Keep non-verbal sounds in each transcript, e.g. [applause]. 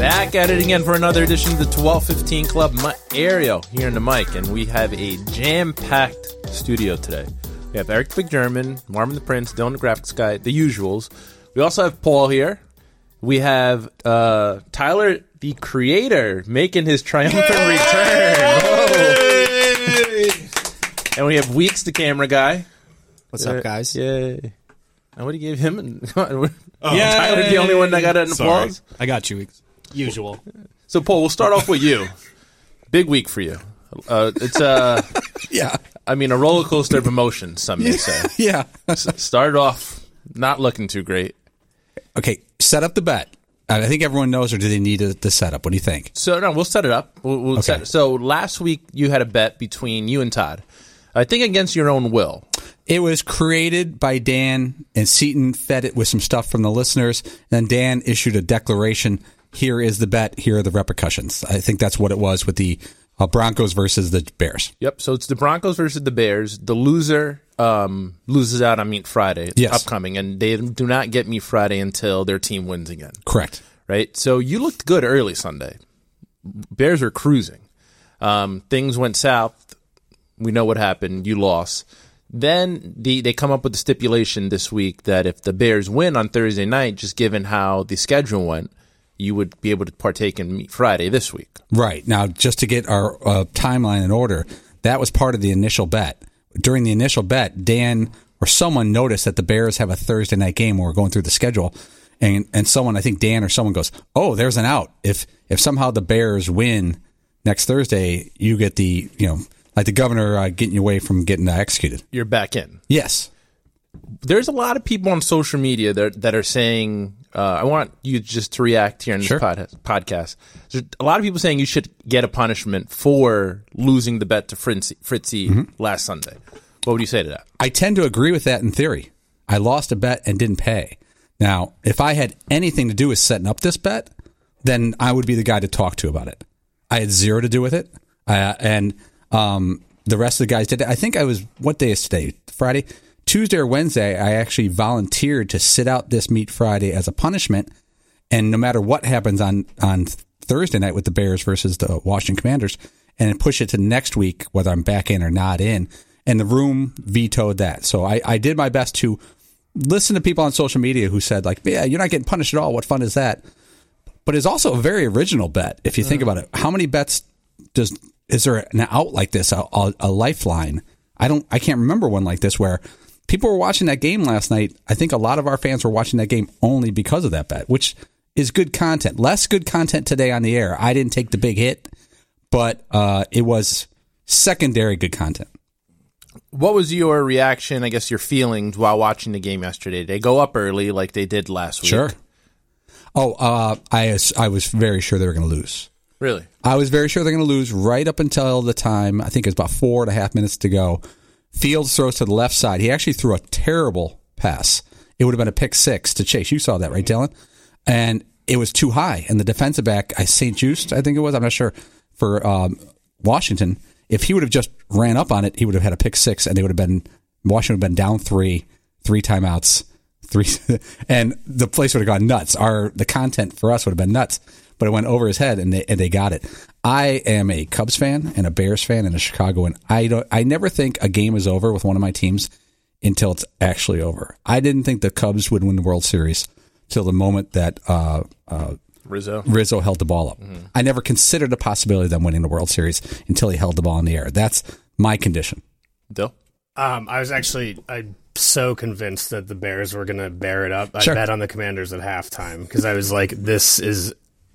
Back at it again for another edition of the 1215 Club. My Ariel here in the mic, and we have a jam packed studio today. We have Eric the Big German, Marvin the Prince, Dylan the Graphics Guy, the usuals. We also have Paul here. We have uh, Tyler the Creator making his triumphant return. Whoa. And we have Weeks the Camera Guy. What's up, guys? Yay. And what do you give him? And [laughs] Tyler the only one that got an Sorry. applause? I got you. Usual. So, Paul, we'll start off with you. Big week for you. Uh, it's uh, [laughs] Yeah. I mean, a roller coaster of emotions. Some may say. [laughs] Yeah. S- Started off not looking too great. Okay, set up the bet. I think everyone knows, or do they need a, the setup? What do you think? So no, we'll set it up. We'll, we'll set, so last week you had a bet between you and Todd. I think against your own will. It was created by Dan, and Seaton fed it with some stuff from the listeners. Then Dan issued a declaration. Here is the bet. Here are the repercussions. I think that's what it was with the uh, Broncos versus the Bears. Yep. So it's the Broncos versus the Bears. The loser um, loses out on Meat Friday, Yes. upcoming, and they do not get Meat Friday until their team wins again. Correct. right? So you looked good early Sunday. Bears are cruising. Um, things went south. We know what happened. You lost. Then the, they come up with the stipulation this week that if the Bears win on Thursday night, just given how the schedule went, you would be able to partake in Meat Friday this week. Right. Now, just to get our uh, timeline in order, that was part of the initial bet. During the initial bet, Dan or someone noticed that the Bears have a Thursday night game when we're going through the schedule. And, and someone, I think Dan or someone goes, Oh, there's an out. If, if somehow the Bears win next Thursday, you get the, you know, like the governor uh, getting you away from getting uh, executed. You're back in. Yes. There's a lot of people on social media that, that are saying, uh, I want you just to react here in this Sure. pod, podcast. There's a lot of people saying you should get a punishment for losing the bet to Fritzy, Fritzy Mm-hmm. last Sunday. What would you say to that? I tend to agree with that in theory. I lost a bet and didn't pay. Now, if I had anything to do with setting up this bet, then I would be the guy to talk to about it. I had zero to do with it, uh, and um, the rest of the guys did. I think I was what day is today? Friday, Tuesday or Wednesday. I actually volunteered to sit out this meet Friday as a punishment, and no matter what happens on on Thursday night with the Bears versus the Washington Commanders, and push it to next week, whether I'm back in or not in. And the room vetoed that. So I, I did my best to listen to people on social media who said like, "Yeah, you're not getting punished at all. What fun is that?" But it's also a very original bet if you think mm. about it. How many bets does is there an out like this, a, a, a lifeline? I don't, I can't remember one like this where people were watching that game last night. I think a lot of our fans were watching that game only because of that bet, which is good content. Less good content today on the air. I didn't take the big hit, but uh, it was secondary good content. What was your reaction, I guess your feelings while watching the game yesterday? They go up early like they did last week. Sure. Oh, uh, I I was very sure they were going to lose. Really? I was very sure they're going to lose right up until the time. I think it was about four and a half minutes to go. Fields throws to the left side. He actually threw a terrible pass. It would have been a pick six to Chase. You saw that, right, Dylan? And it was too high. And the defensive back, I St. Just, I think it was. I'm not sure for um, Washington. If he would have just ran up on it, he would have had a pick six, and they would have been Washington would have been down three, three timeouts, three, [laughs] and the place would have gone nuts. Our the content for us would have been nuts, but it went over his head, and they and they got it. I am a Cubs fan and a Bears fan and a Chicago, and I don't. I never think a game is over with one of my teams until it's actually over. I didn't think the Cubs would win the World Series till the moment that uh, uh, Rizzo. Rizzo held the ball up. I never considered the possibility of them winning the World Series until he held the ball in the air. That's my condition. Dill? Um, I was actually I'm so convinced that the Bears were going to bear it up. I Sure. bet on the Commanders at halftime because I was like, this is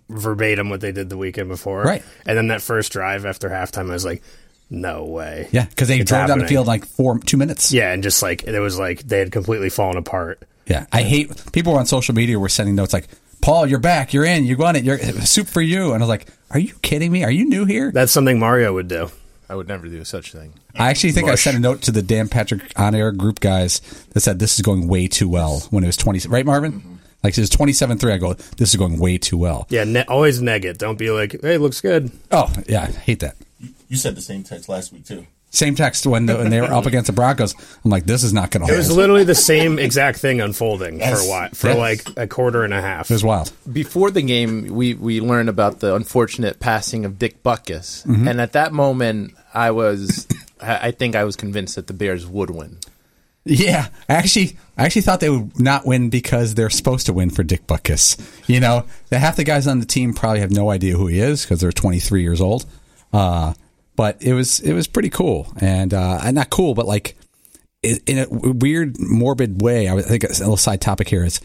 verbatim what they did the weekend before. Right. And then that first drive after halftime, I was like, no way. Yeah, because they It's drove down the field like four, two minutes. Yeah, and just like it was like they had completely fallen apart. Yeah, I hate people on social media were sending notes like Paul, you're back. You're in. You won it. You're soup for you. And I was like, Are you kidding me? Are you new here? That's something Mario would do. I would never do such thing. I actually think I sent a note to the Dan Patrick on air group guys that said this is going way too well when it was 20. Right, Marvin? Like it was 27 3. I go, This is going way too well. Yeah, ne- always neg it. Don't be like, hey, looks good. Oh, yeah. I hate that. You said the same text last week too. Same text when, the, when they were up against the Broncos. I'm like, This is not going to It was literally the same exact thing unfolding for a while, for Yeah. like a quarter and a half. It was wild. Before the game, we, we learned about the unfortunate passing of Dick Butkus. Mm-hmm. And at that moment, I was, I I think I was convinced that the Bears would win. Yeah, I actually, I actually thought they would not win because they're supposed to win for Dick Butkus. You know, half the guys on the team probably have no idea who he is because they're 23 years old. Uh, but it was it was pretty cool and uh, not cool, but like in a weird morbid way. I think a little side topic here is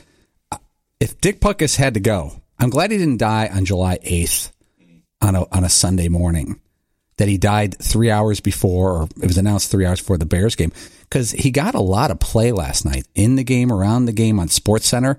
uh, if Dick Butkus had to go, I'm glad he didn't die on July 8th on a on a Sunday morning that he died three hours before, or it was announced three hours before the Bears game, because he got a lot of play last night in the game, around the game on Sports Center,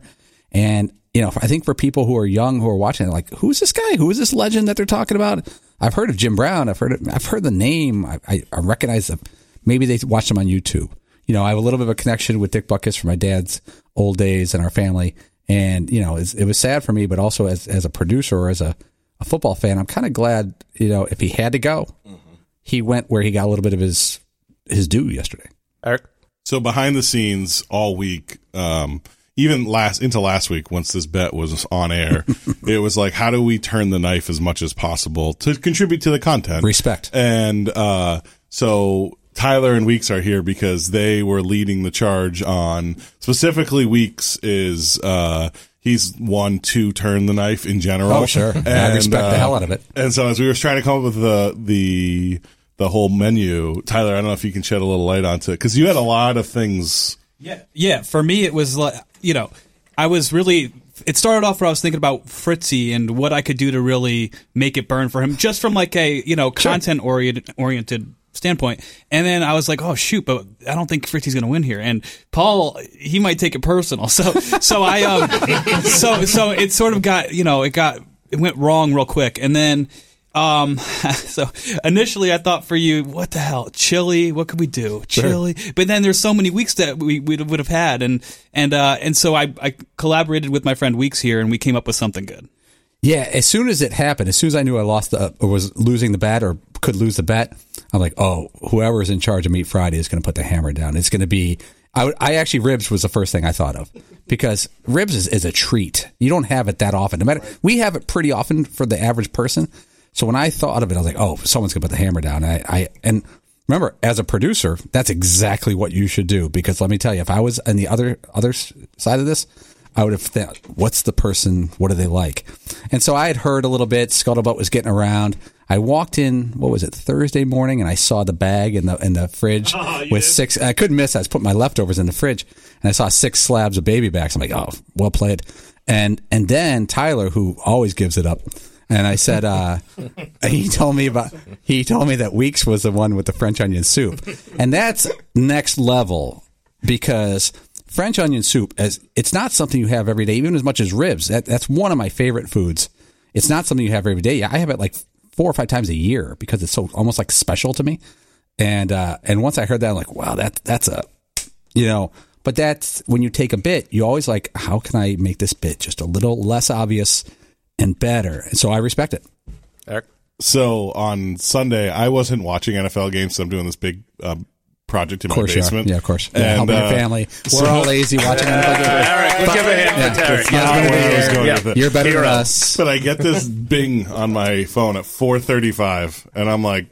and you know, I think for people who are young who are watching, like, who's this guy? Who is this legend that they're talking about? I've heard of Jim Brown. I've heard, of, I've heard the name. I, I, I recognize them. Maybe they watched him on YouTube. You know, I have a little bit of a connection with Dick Butkus from my dad's old days and our family, and you know, it was sad for me, but also as as a producer or as a a football fan, I'm kind of glad, you know, if he had to go, mm-hmm. he went where he got a little bit of his his due yesterday. Eric? So behind the scenes all week, um, even last into last week, once this bet was on air, [laughs] it was like, how do we turn the knife as much as possible to contribute to the content? Respect. And uh, so Tyler and Weeks are here because they were leading the charge on specifically Weeks is uh, he's one to turn the knife in general. Oh, sure. I respect the hell out of it. And so as we were trying to come up with the the the whole menu, Tyler, I don't know if you can shed a little light onto it because you had a lot of things. Yeah, yeah. For me, it was like you know, I was really. It started off where I was thinking about Fritzy and what I could do to really make it burn for him, just from like a you know content oriented oriented standpoint. And then I was like, oh shoot, but I don't think Fritzy's going to win here. And Paul, he might take it personal. So [laughs] so I um so so it sort of got you know it got it went wrong real quick, and then. Um, [laughs] so initially I thought for you, what the hell, chili? What could we do? Chili. But then there's so many weeks that we, we would have had. And, and, uh, and so I, I collaborated with my friend Weeks here and we came up with something good. Yeah, as soon as it happened, as soon as I knew I lost the or was losing the bet or could lose the bet, I'm like, oh, whoever's in charge of Meat Friday is going to put the hammer down. It's going to be. I, I actually ribs was the first thing I thought of because ribs is, is a treat. You don't have it that often. No matter we have it pretty often for the average person. So when I thought of it, I was like, oh, someone's going to put the hammer down. I, I and remember as a producer, that's exactly what you should do because let me tell you, if I was on the other other side of this, I would have thought, what's the person? What do they like? And so I had heard a little bit. Scuttlebutt was getting around. I walked in. What was it? Thursday morning, and I saw the bag in the in the fridge [laughs] oh, with six. I couldn't miss. I was putting my leftovers in the fridge, and I saw six slabs of baby backs. I'm like, oh, well played. And and then Tyler, who always gives it up. And I said, uh, [laughs] he told me about, he told me that Weeks was the one with the French onion soup. And that's next level because French onion soup, as it's not something you have every day, even as much as ribs. That, that's one of my favorite foods. It's not something you have every day. I have it like four or five times a year because it's so almost like special to me. And, uh, and once I heard that, I'm like, wow, that, that's a, you know, but that's when you take a bit, you always like, how can I make this bit just a little less obvious and better? So I respect it. Eric? So on Sunday, I wasn't watching NFL games. So I'm doing this big um, project in Of my course, you basement. yeah, of course. Yeah, And, helping your uh, family. We're so- all lazy watching NFL games. [laughs] Eric, let's give a hand Yeah, for Eric. that's not gonna where I was be- going yeah. with it. You're better than us. But I get this [laughs] bing on my phone at 4:35, and I'm like,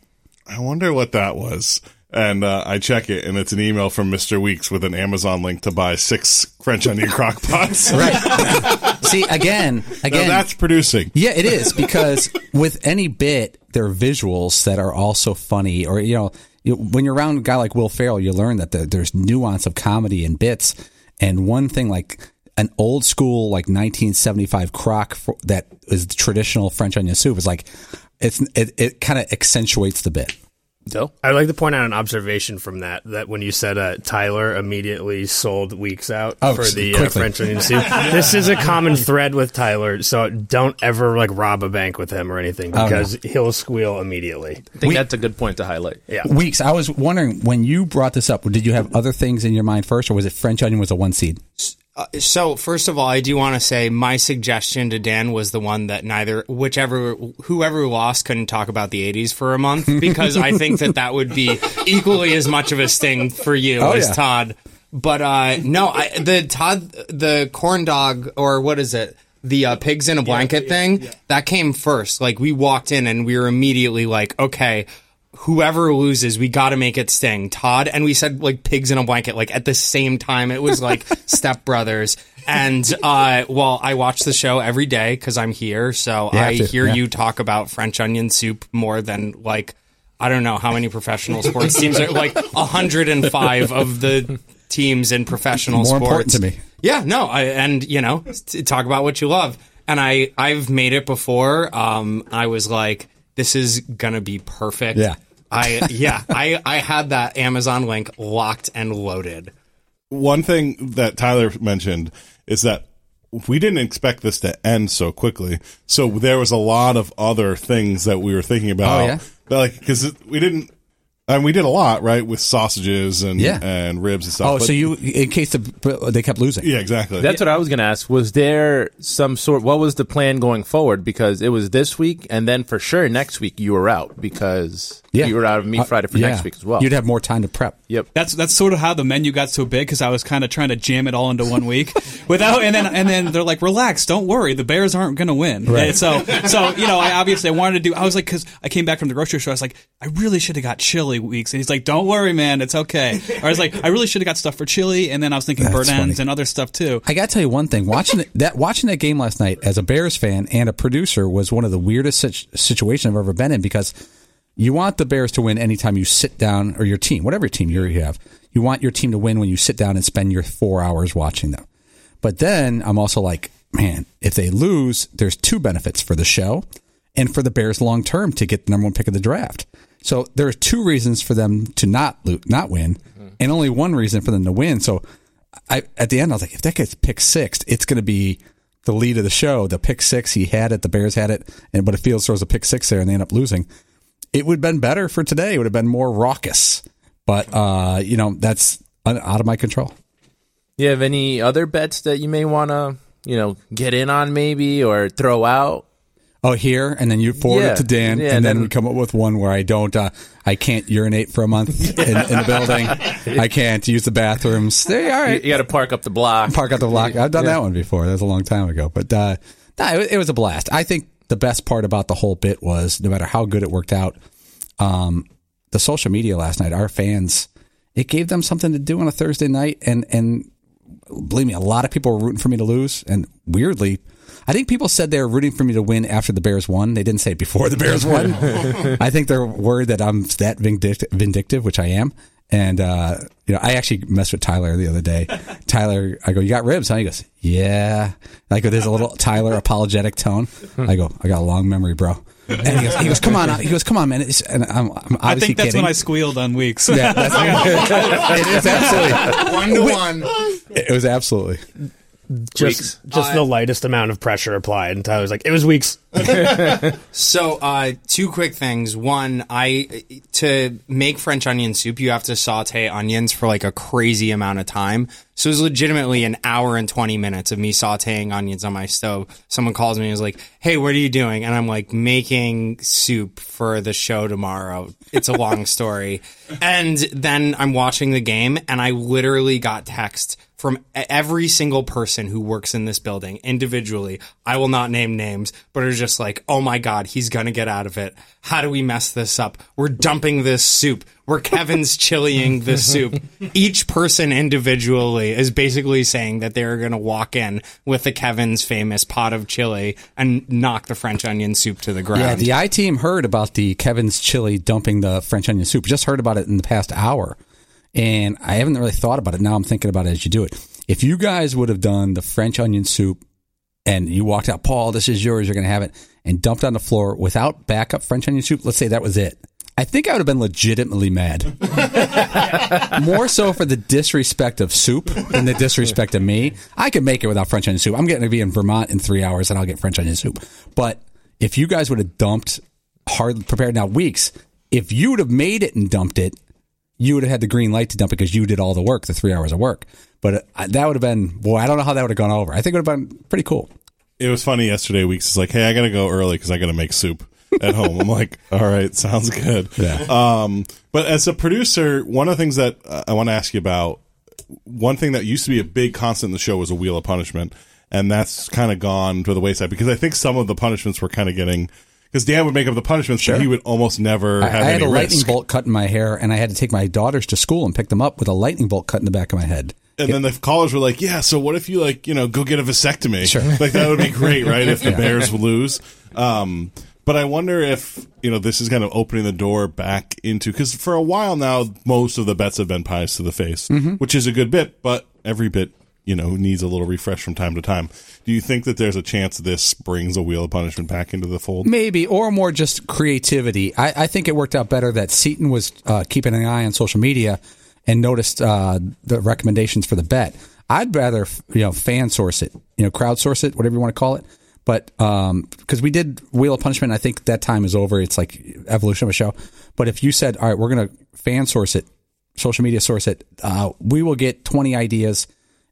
I wonder what that was. And uh, I check it, and it's an email from Mr. Weeks with an Amazon link to buy six French onion crock pots. Right. [laughs] See, again, Now again, that's producing. Yeah, it is because with any bit, there are visuals that are also funny, or you know, you, when you're around a guy like Will Ferrell, you learn that the, there's nuance of comedy in bits. And one thing, like an old school, like 1975 crock for, that is traditional French onion soup, is like it's it, it kind of accentuates the bit. Dill? I'd like to point out an observation from that that when you said uh, Tyler immediately sold weeks out Oh, for the uh. French onion soup. this is a common thread with Tyler, so don't ever like rob a bank with him or anything Oh, no. because he'll squeal immediately. I think that's a good point to highlight. Yeah. Weeks. I was wondering when you brought this up. Did you have other things in your mind first, or was it French onion was a one seed? Uh, so first of all, I do want to say my suggestion to Dan was the one that neither, whichever, whoever lost couldn't talk about the '80s for a month [laughs] because I think that that would be equally as much of a sting for you Oh, as yeah. Todd. But uh, no, I, the Todd, the corn dog, or what is it? The uh, pigs in a blanket thing that came first. Like we walked in and we were immediately like, okay. Whoever loses, we got to make it sting. Todd and we said like pigs in a blanket, like at the same time. It was like [laughs] Step Brothers. And uh, well, I watch the show every day because I'm here, so I to, hear yeah. you talk about French onion soup more than like I don't know how many professional sports teams are like 105 of the teams in professional More sports. important to me. Yeah, no, I, and you know, talk about what you love. And I, I've made it before. Um, I was like, this is gonna be perfect. Yeah. I, yeah, I, I had that Amazon link locked and loaded. One thing that Tyler mentioned is that we didn't expect this to end so quickly. So there was a lot of other things that we were thinking about. Oh, yeah? Like, because we didn't, and we did a lot, right? With sausages and, Yeah. and ribs and stuff. Oh, But- so you in case the, they kept losing? yeah, exactly. That's what I was going to ask. Was there some sort? What was the plan going forward? Because it was this week, and then for sure next week you were out because you were out of meat Uh, Friday for yeah. next week as well. You'd have more time to prep. Yep. That's that's sort of how the menu got so big because I was kind of trying to jam it all into one week [laughs] without, and then and then they're like, "Relax, don't worry, the Bears aren't going to win." Right. And so so you know, I obviously I wanted to do. I was like, because I came back from the grocery store, I was like, I really should have got chili weeks, and he's like, "Don't worry, man, it's okay." Or I was like, I really should have got stuff for chili, and then I was thinking That's bird ends and other stuff too. I got to tell you one thing. Watching [laughs] that watching that game last night as a Bears fan and a producer was one of the weirdest situations I've ever been in because you want the Bears to win anytime you sit down or your team, whatever team you have. You want your team to win when you sit down and spend your four hours watching them. But then I'm also like, man, if they lose, there's two benefits for the show and for the Bears long term to get the number one pick of the draft. So there are two reasons for them to not not win, and only one reason for them to win. So I at the end I was like, if that gets pick six, it's going to be the lead of the show. The pick six he had it, the Bears had it, and but if Fields throws a pick six there and they end up losing, it would have been better for today. It would have been more raucous. But uh, you know that's out of my control. You have any other bets that you may want to, you know, get in on maybe or throw out? Oh, here, and then you forward Yeah. it to Dan, Yeah, and then, then- we come up with one where I don't, uh, I can't urinate for a month [laughs] in, in the building. I can't use the bathrooms. They, all You, right, got to park up the block. park up the block. I've done that one before. That was a long time ago, but uh, nah, it, was- it was a blast. I think the best part about the whole bit was no matter how good it worked out, um, the social media last night, our fans, it gave them something to do on a Thursday night, and and believe me, a lot of people were rooting for me to lose, and weirdly. I think people said they were rooting for me to win after the Bears won. They didn't say it before the Bears won. [laughs] I think they're worried that I'm that vindict- vindictive, which I am. And uh, you know, I actually messed with Tyler the other day. Tyler, I go, "You got ribs?" Huh? He goes, "Yeah." Like there's a little Tyler apologetic tone. I go, "I got a long memory, bro." And he goes, he goes "Come on," he goes, "Come on, man." It's, and I'm, I'm obviously I think that's kidding. when I squealed on weeks. yeah, that's, [laughs] it is absolutely. One to one. It was absolutely. Just just the lightest amount of pressure applied, and Tyler's like, "It was weeks." [laughs] So, uh, two quick things. One, I to make French onion soup, you have to saute onions for like a crazy amount of time. So it was legitimately an hour and twenty minutes of me sauteing onions on my stove. Someone calls me and is like, "Hey, what are you doing?" And I'm like, "Making soup for the show tomorrow." It's a long [laughs] story. And then I'm watching the game, and I literally got text from every single person who works in this building individually. I will not name names, but are just like, oh my God, he's going to get out of it. How do we mess this up? We're dumping this soup. We're Kevin's [laughs] chiliing this soup. Each person individually is basically saying that they're going to walk in with the Kevin's famous pot of chili and knock the French onion soup to the ground. Yeah, the I team heard about the Kevin's chili dumping the French onion soup. Just heard about it in the past hour. And I haven't really thought about it. Now I'm thinking about it as you do it. If you guys would have done the French onion soup and you walked out, Paul, this is yours, you're going to have it, and dumped on the floor without backup French onion soup, let's say that was it. I think I would have been legitimately mad. [laughs] More so for the disrespect of soup than the disrespect of me. I could make it without French onion soup. I'm getting to be in Vermont in three hours and I'll get French onion soup. But if you guys would have dumped hard prepared now weeks, if you would have made it and dumped it, you would have had the green light to dump it because you did all the work, the three hours of work. But uh, that would have been, boy, I don't know how that would have gone over. I think it would have been pretty cool. It was funny yesterday. Weeks is like, hey, I got to go early because I got to make soup at home. I'm like, [laughs] all right, sounds good. Yeah. Um, but as a producer, one of the things that uh, I want to ask you about, one thing that used to be a big constant in the show was a wheel of punishment, and that's kind of gone to the wayside because I think some of the punishments were kind of getting. Because Dan would make up the punishments, but he would almost never I, have I had a lightning bolt cut in my hair, and I had to take my daughters to school and pick them up with a lightning bolt cut in the back of my head. And then the callers were like, "Yeah, so what if you like, you know, go get a vasectomy? Sure. [laughs] Like that would be [laughs] great, right? If the Bears lose." Um, but I wonder if you know this is kind of opening the door back into because for a while now, most of the bets have been pies to the face, Mm-hmm. which is a good bit, but every bit you know needs a little refresh from time to time. Do you think that there's a chance this brings a wheel of punishment back into the fold? Maybe, or more just creativity. I, I think it worked out better that Seaton was uh, keeping an eye on social media and noticed uh, the recommendations for the bet. I'd rather, you know, fan source it, you know, crowdsource it, whatever you want to call it. But because we did Wheel of Punishment, I think that time is over. It's like evolution of a show. But if you said, all right, we're going to fan source it, social media source it, uh, we will get 20 ideas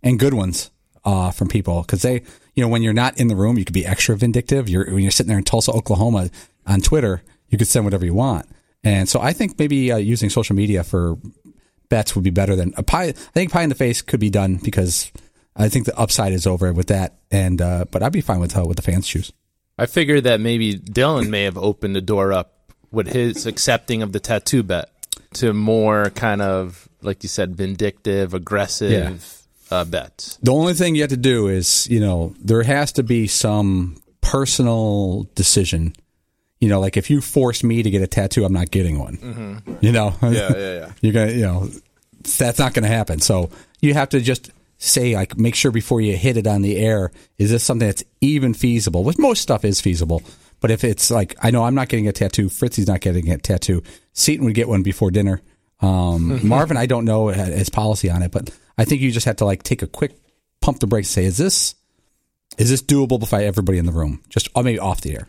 and good ones uh, from people because they, you know, when you're not in the room, you could be extra vindictive. You're when you're sitting there in Tulsa, Oklahoma, on Twitter, you could send whatever you want. And so I think maybe uh, using social media for bets would be better than a pie. I think pie in the face could be done because I think the upside is over with that. And uh, but I'd be fine with uh, what the fans choose. I figured that maybe Dylan may have opened the door up with his accepting of the tattoo bet to more kind of like you said, vindictive, aggressive uh, bets. The only thing you have to do is, you know, there has to be some personal decision. You know, like if you force me to get a tattoo, I'm not getting one. You know, Yeah, yeah, [laughs] yeah. You're gonna, you know, that's not going to happen. So you have to just say, like, make sure before you hit it on the air, is this something that's even feasible? Which most stuff is feasible. But if it's like, I know I'm not getting a tattoo, Fritzy's not getting a tattoo, Seaton would get one before dinner. Um, Marvin, I don't know his policy on it, but I think you just have to like take a quick pump the brakes say, is this, is this doable by everybody in the room? Just or maybe off the air.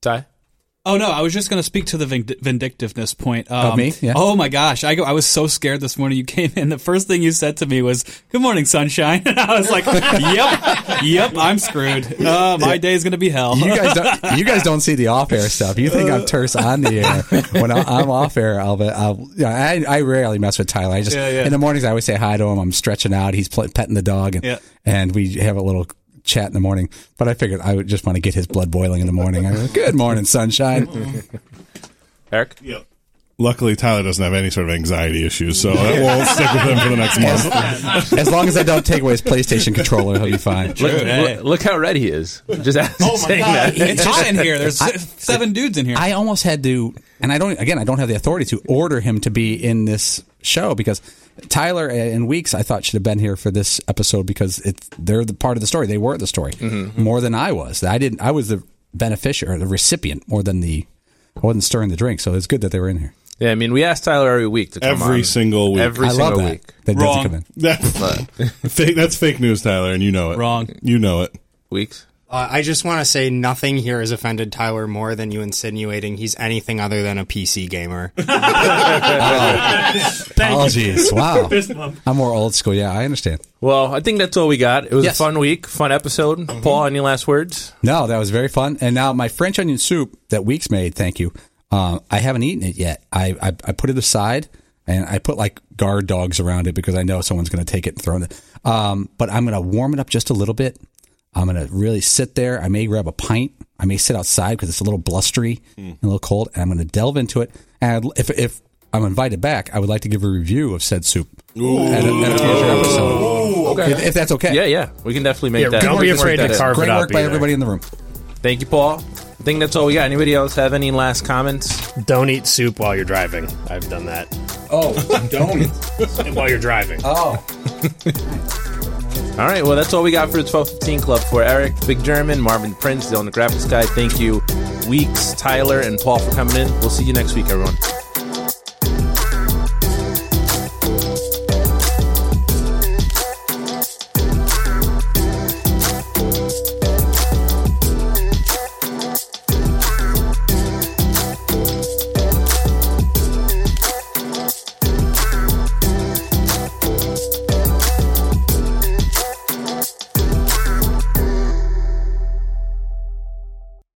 Ty? Oh no, I was just going to speak to the vindictiveness point. Um, Of me? Yeah. Oh my gosh, I go, I was so scared this morning. You came in. The first thing you said to me was, "Good morning, sunshine," [laughs] and I was like, [laughs] "Yep, yep, I'm screwed. Uh, my day is going to be hell." You guys don't, [laughs] you guys don't see the off air stuff. You think I'm terse on the air. When I- I'm off air, I'll I'll, yeah, I, I rarely mess with Tyler. I just, Yeah, yeah. in the mornings, I always say hi to him. I'm stretching out. He's petting the dog and, and we have a little chat in the morning. But I figured I would just want to get his blood boiling in the morning. I go, Good morning, sunshine. [laughs] Eric? Yep. Luckily, Tyler doesn't have any sort of anxiety issues, so we'll stick with him for the next month. [laughs] As long as I don't take away his PlayStation controller, he'll be fine. Look, look, look how red he is. Just oh [laughs] saying that. it's hot in here. There's seven dudes in here. I almost had to, and I don't. Again, I don't have the authority to order him to be in this show because Tyler and Weeks I thought should have been here for this episode because it's they're the part of the story. They were the story mm-hmm, mm-hmm. more than I was. I didn't. I was the beneficiary, or the recipient, more than the. I wasn't stirring the drink, so it's good that they were in here. Yeah, I mean, we asked Tyler every week to come Every on. single week. Every I single love that. week. That doesn't Wrong. come in. [laughs] That, [laughs] fake, that's fake news, Tyler, and you know it. Wrong. You know it. Weeks. Uh, I just want to say nothing here has offended Tyler more than you insinuating he's anything other than a PC gamer. [laughs] [laughs] Apologies. Wow. [laughs] I'm more old school. Yeah, I understand. Well, I think that's all we got. It was Yes. a fun week, fun episode. Paul, any last words? No, that was very fun. And now my French onion soup that Weeks made, thank you. Uh, I haven't eaten it yet. I, I I put it aside and I put like guard dogs around it because I know someone's going to take it and throw it. Um, but I'm going to warm it up just a little bit. I'm going to really sit there. I may grab a pint. I may sit outside because it's a little blustery hmm. and a little cold. And I'm going to delve into it. And if if I'm invited back, I would like to give a review of said soup at a, at a future episode. If, if that's okay. Yeah, yeah. We can definitely make Yeah, that. don't be afraid to carve Great it up work by either. everybody in the room. Thank you, Paul. I think that's all we got. Anybody else have any last comments? Don't eat soup while you're driving. I've done that. Oh, don't. [laughs] while you're driving. oh. [laughs] All right, well, that's all we got for the 1215 Club. For Eric, Big German, Marvin Prince, Dylan the Graphics Guy, thank you, Weeks, Tyler, and Paul for coming in. We'll see you next week, everyone.